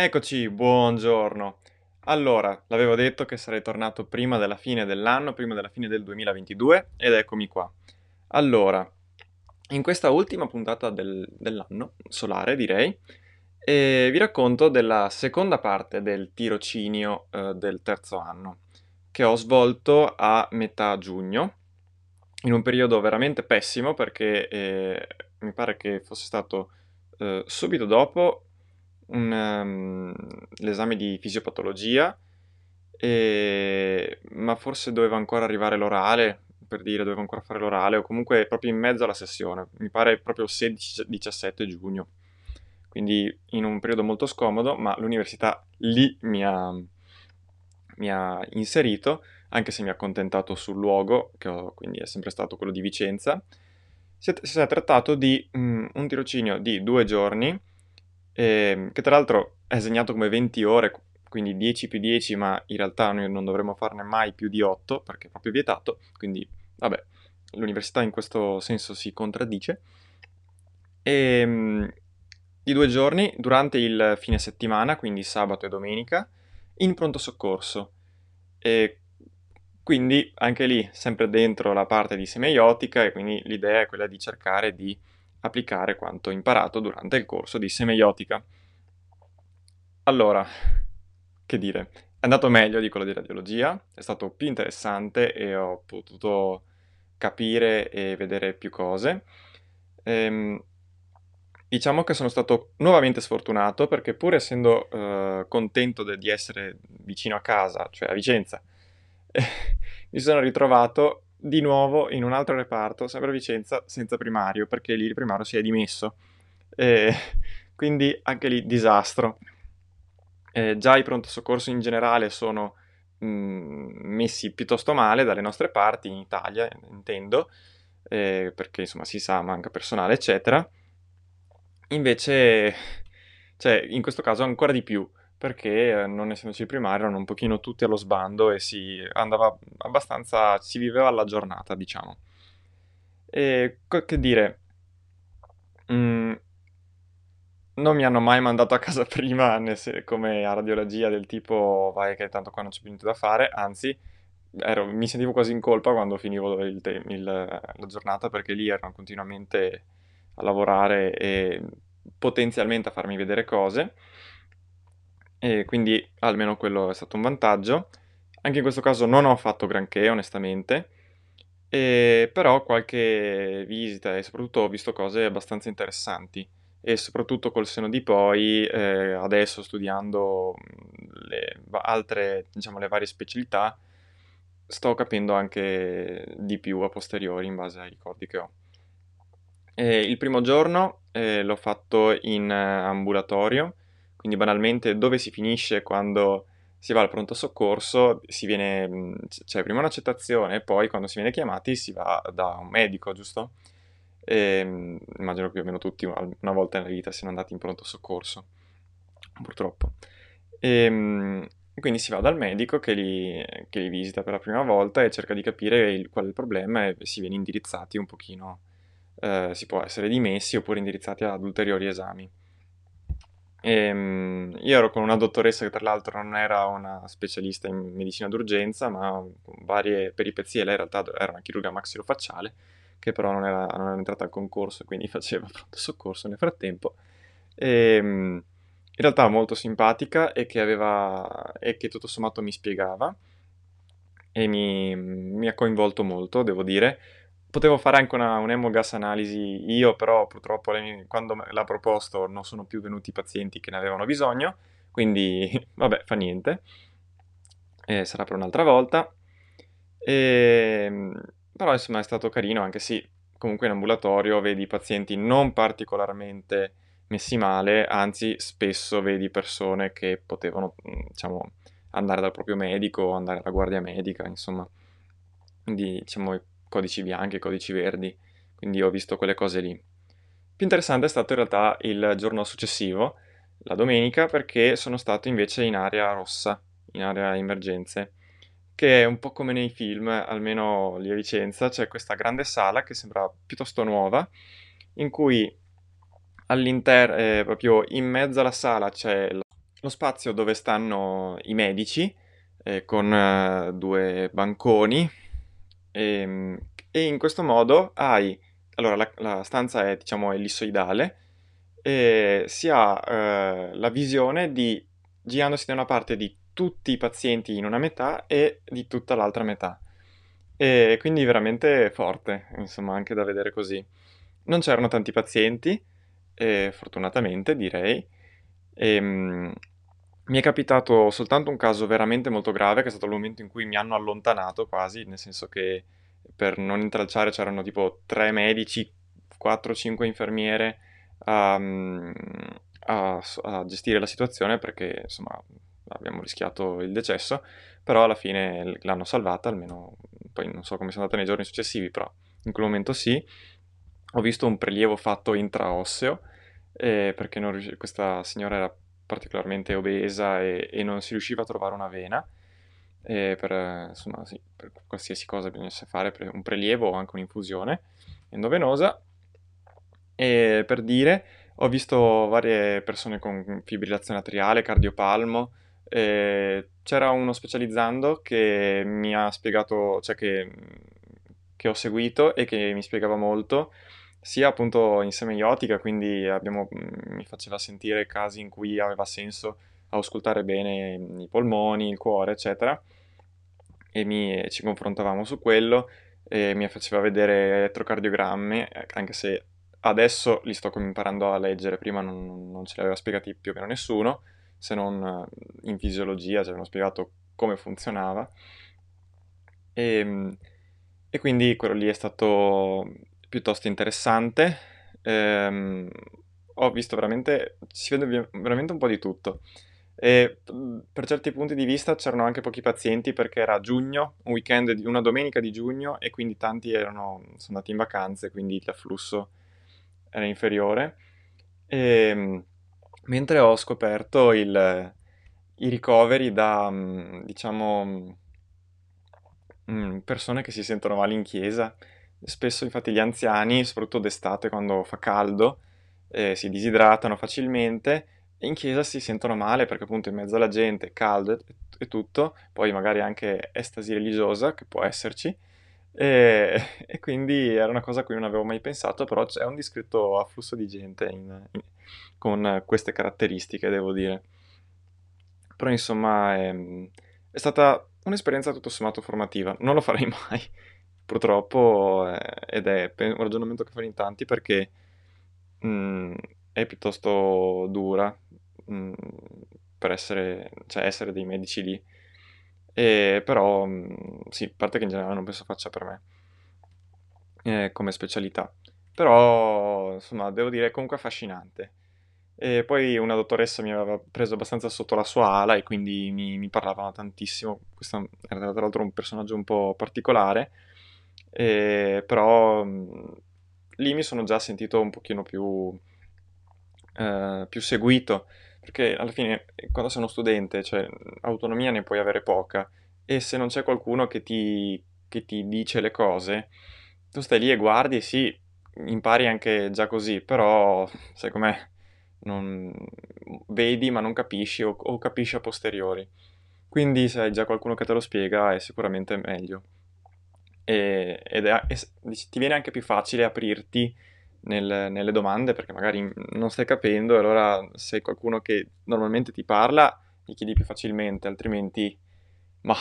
Eccoci, buongiorno. Allora, l'avevo detto che sarei tornato prima della fine dell'anno, prima della fine del 2022 ed eccomi qua. Allora, in questa ultima puntata del, dell'anno solare, direi, eh, vi racconto della seconda parte del tirocinio eh, del terzo anno, che ho svolto a metà giugno, in un periodo veramente pessimo perché eh, mi pare che fosse stato eh, subito dopo un, um, l'esame di fisiopatologia, e... ma forse doveva ancora arrivare l'orale, per dire, dovevo ancora fare l'orale, o comunque proprio in mezzo alla sessione, mi pare proprio 16-17 giugno, quindi in un periodo molto scomodo, ma l'università lì mi ha, mi ha inserito, anche se mi ha accontentato sul luogo, che ho, quindi è sempre stato quello di Vicenza. Si è, si è trattato di um, un tirocinio di due giorni, eh, che tra l'altro è segnato come 20 ore, quindi 10 più 10, ma in realtà noi non dovremmo farne mai più di 8 perché è proprio vietato, quindi vabbè, l'università in questo senso si contraddice. E, ehm, di due giorni durante il fine settimana, quindi sabato e domenica, in pronto soccorso. E quindi anche lì, sempre dentro la parte di semeiotica, e quindi l'idea è quella di cercare di applicare quanto imparato durante il corso di semeiotica. Allora, che dire, è andato meglio di quello di radiologia, è stato più interessante e ho potuto capire e vedere più cose. Ehm, diciamo che sono stato nuovamente sfortunato perché pur essendo eh, contento de- di essere vicino a casa, cioè a Vicenza, mi sono ritrovato di nuovo in un altro reparto, sempre a Vicenza, senza primario, perché lì il primario si è dimesso. E quindi anche lì disastro. Eh, già i pronto soccorso in generale sono mh, mm, messi piuttosto male dalle nostre parti, in Italia intendo, eh, perché insomma si sa, manca personale, eccetera. Invece, cioè, in questo caso ancora di più perché eh, non essendoci il primario erano un pochino tutti allo sbando e si andava abbastanza, si viveva alla giornata, diciamo. E che dire, mm, non mi hanno mai mandato a casa prima come a radiologia del tipo vai che tanto qua non c'è più niente da fare, anzi ero, mi sentivo quasi in colpa quando finivo il te- il, la giornata perché lì erano continuamente a lavorare e potenzialmente a farmi vedere cose e quindi almeno quello è stato un vantaggio. Anche in questo caso non ho fatto granché, onestamente, e però qualche visita e soprattutto ho visto cose abbastanza interessanti e soprattutto col seno di poi, eh, adesso studiando le altre, diciamo, le varie specialità, sto capendo anche di più a posteriori in base ai ricordi che ho. E il primo giorno eh, l'ho fatto in uh, ambulatorio, quindi banalmente dove si finisce quando si va al pronto soccorso, viene, c'è prima un'accettazione e poi quando si viene chiamati si va da un medico, giusto? E, immagino che più o meno tutti una volta nella vita siano andati in pronto soccorso, purtroppo. E, quindi si va dal medico che li, che li, visita per la prima volta e cerca di capire il, qual è il problema e si viene indirizzati un pochino, eh, si può essere dimessi oppure indirizzati ad ulteriori esami. Ehm, io ero con una dottoressa che tra l'altro non era una specialista in medicina d'urgenza, ma con varie peripezie. Lei in realtà era una chirurga maxillofacciale, che però non era, non era entrata al concorso, quindi faceva pronto soccorso nel frattempo. Ehm, in realtà molto simpatica e che, aveva, e che tutto sommato mi spiegava e mi, mi ha coinvolto molto, devo dire Potevo fare anche una, un'emogas analisi io, però purtroppo lei, quando l'ha proposto non sono più venuti i pazienti che ne avevano bisogno, quindi vabbè, fa niente. E sarà per un'altra volta. E, ehm, però insomma è stato carino, anche se comunque in ambulatorio vedi pazienti non particolarmente messi male, anzi spesso vedi persone che potevano, mm, diciamo, andare dal proprio medico, andare alla guardia medica, insomma, quindi diciamo codici bianchi, codici verdi, quindi ho visto quelle cose lì. Più interessante è stato in realtà il giorno successivo, la domenica, perché sono stato invece in area rossa, in area emergenze, che è un po' come nei film, almeno lì a Vicenza, c'è questa grande sala che sembra piuttosto nuova, in cui all'interno, eh, proprio in mezzo alla sala c'è lo spazio dove stanno i medici, eh, con eh, due banconi, e, ehm, e, in questo modo hai... Allora, la, la stanza è, diciamo, ellissoidale, e si ha eh, la visione di, girandosi da una parte, di tutti i pazienti in una metà e di tutta l'altra metà. E quindi veramente forte, insomma, anche da vedere così. Non c'erano tanti pazienti, eh, fortunatamente direi. E, ehm, mi è capitato soltanto un caso veramente molto grave, che è stato il momento in cui mi hanno allontanato quasi, nel senso che per non intralciare c'erano tipo tre medici, 4-5 infermiere a, a, a, gestire la situazione perché insomma abbiamo rischiato il decesso, però alla fine l'hanno salvata, almeno poi non so come sia andata nei giorni successivi, però in quel momento sì. Ho visto un prelievo fatto intraosseo eh, perché rius- questa signora era particolarmente obesa e, e, non si riusciva a trovare una vena. Per, insomma, sì, per qualsiasi cosa bisogna fare, un prelievo o anche un'infusione endovenosa. E per dire, ho visto varie persone con fibrillazione atriale, cardiopalmo. c'era uno specializzando che mi ha spiegato, cioè che, che ho seguito e che mi spiegava molto sia appunto in semiotica, quindi abbiamo, mm, mi faceva sentire casi in cui aveva senso auscultare bene i polmoni, il cuore, eccetera, e mi, ci confrontavamo su quello, e mi faceva vedere elettrocardiogrammi, anche se adesso li sto imparando a leggere, prima non, non ce li aveva spiegati più o meno nessuno, se non in fisiologia, ci avevano spiegato come funzionava. E, ehm, e quindi quello lì è stato piuttosto interessante. Ehm, ho visto veramente, si vede veramente un po' di tutto. E per certi punti di vista c'erano anche pochi pazienti perché era giugno, un weekend di una domenica di giugno e quindi tanti erano, sono andati in vacanze, quindi l'afflusso era inferiore. E, ehm, mentre ho scoperto il, i ricoveri da, diciamo, persone che si sentono male in chiesa Spesso infatti gli anziani, soprattutto d'estate quando fa caldo, eh, si disidratano facilmente e in chiesa si sentono male perché appunto in mezzo alla gente, caldo e, e tutto, poi magari anche estasi religiosa che può esserci, e, e, quindi era una cosa a cui non avevo mai pensato, però c'è un discreto afflusso di gente in, in, con queste caratteristiche, devo dire. Però insomma è, è stata un'esperienza tutto sommato formativa, non lo farei mai purtroppo, eh, ed è un ragionamento che fanno in tanti perché mh, mm, è piuttosto dura mh, mm, per essere, cioè essere dei medici lì. E, però, mh, mm, sì, a parte che in generale non penso faccia per me eh, come specialità. Però, insomma, devo dire, è comunque affascinante. E poi una dottoressa mi aveva preso abbastanza sotto la sua ala e quindi mi, mi parlavano tantissimo. Questo era tra l'altro un personaggio un po' particolare e, però mh, lì mi sono già sentito un pochino più, eh, più seguito, perché alla fine quando sei uno studente, cioè, autonomia ne puoi avere poca, e se non c'è qualcuno che ti, che ti dice le cose, tu stai lì e guardi, sì, impari anche già così, però sai com'è? Non, vedi ma non capisci o, o capisci a posteriori. Quindi se hai già qualcuno che te lo spiega è sicuramente meglio e, ed è, e, ti viene anche più facile aprirti nel, nelle domande perché magari non stai capendo e allora se qualcuno che normalmente ti parla gli chiedi più facilmente, altrimenti ma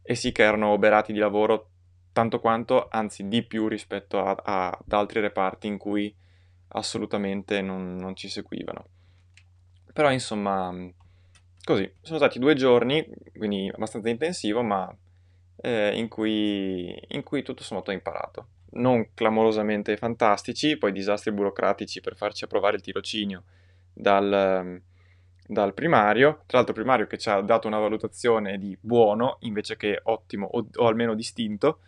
e sì che erano oberati di lavoro tanto quanto, anzi di più rispetto a, a, ad altri reparti in cui assolutamente non, non ci seguivano. Però insomma, così, sono stati due giorni, quindi abbastanza intensivo, ma eh, in, cui, in cui tutto sommato ho imparato. Non clamorosamente fantastici, poi disastri burocratici per farci approvare il tirocinio dal, dal primario, tra l'altro primario che ci ha dato una valutazione di buono invece che ottimo o, o almeno distinto,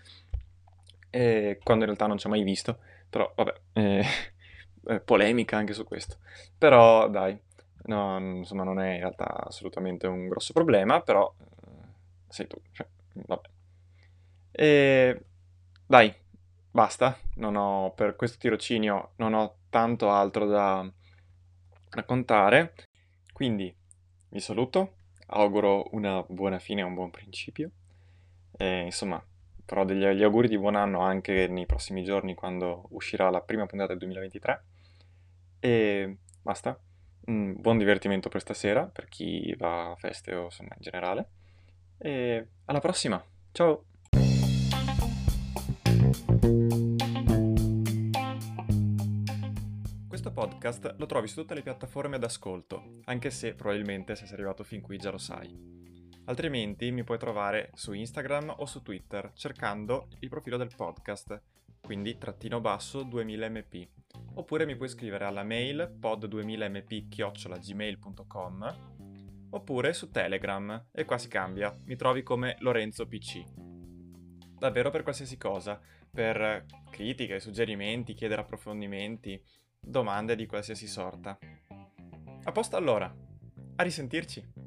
eh, quando in realtà non ci ha mai visto, però vabbè, eh, eh, polemica anche su questo. Però dai, no, insomma non è in realtà assolutamente un grosso problema, però eh, sei tu, cioè, vabbè. E dai, basta, ho, per questo tirocinio non ho tanto altro da raccontare, quindi vi saluto, auguro una buona fine e un buon principio, e, insomma farò degli gli auguri di buon anno anche nei prossimi giorni quando uscirà la prima puntata del 2023 e basta, un buon divertimento per stasera per chi va a feste o insomma in generale. E alla prossima, ciao! Podcast lo trovi su tutte le piattaforme d'ascolto, anche se probabilmente se sei arrivato fin qui già lo sai. Altrimenti mi puoi trovare su Instagram o su Twitter cercando il profilo del podcast, quindi trattino basso 2000mp. Oppure mi puoi scrivere alla mail pod2000mp-gmail.com oppure su Telegram e qua si cambia, mi trovi come Lorenzo PC. Davvero per qualsiasi cosa, per critiche, suggerimenti, chiedere approfondimenti, domande di qualsiasi sorta. A posto allora, a risentirci!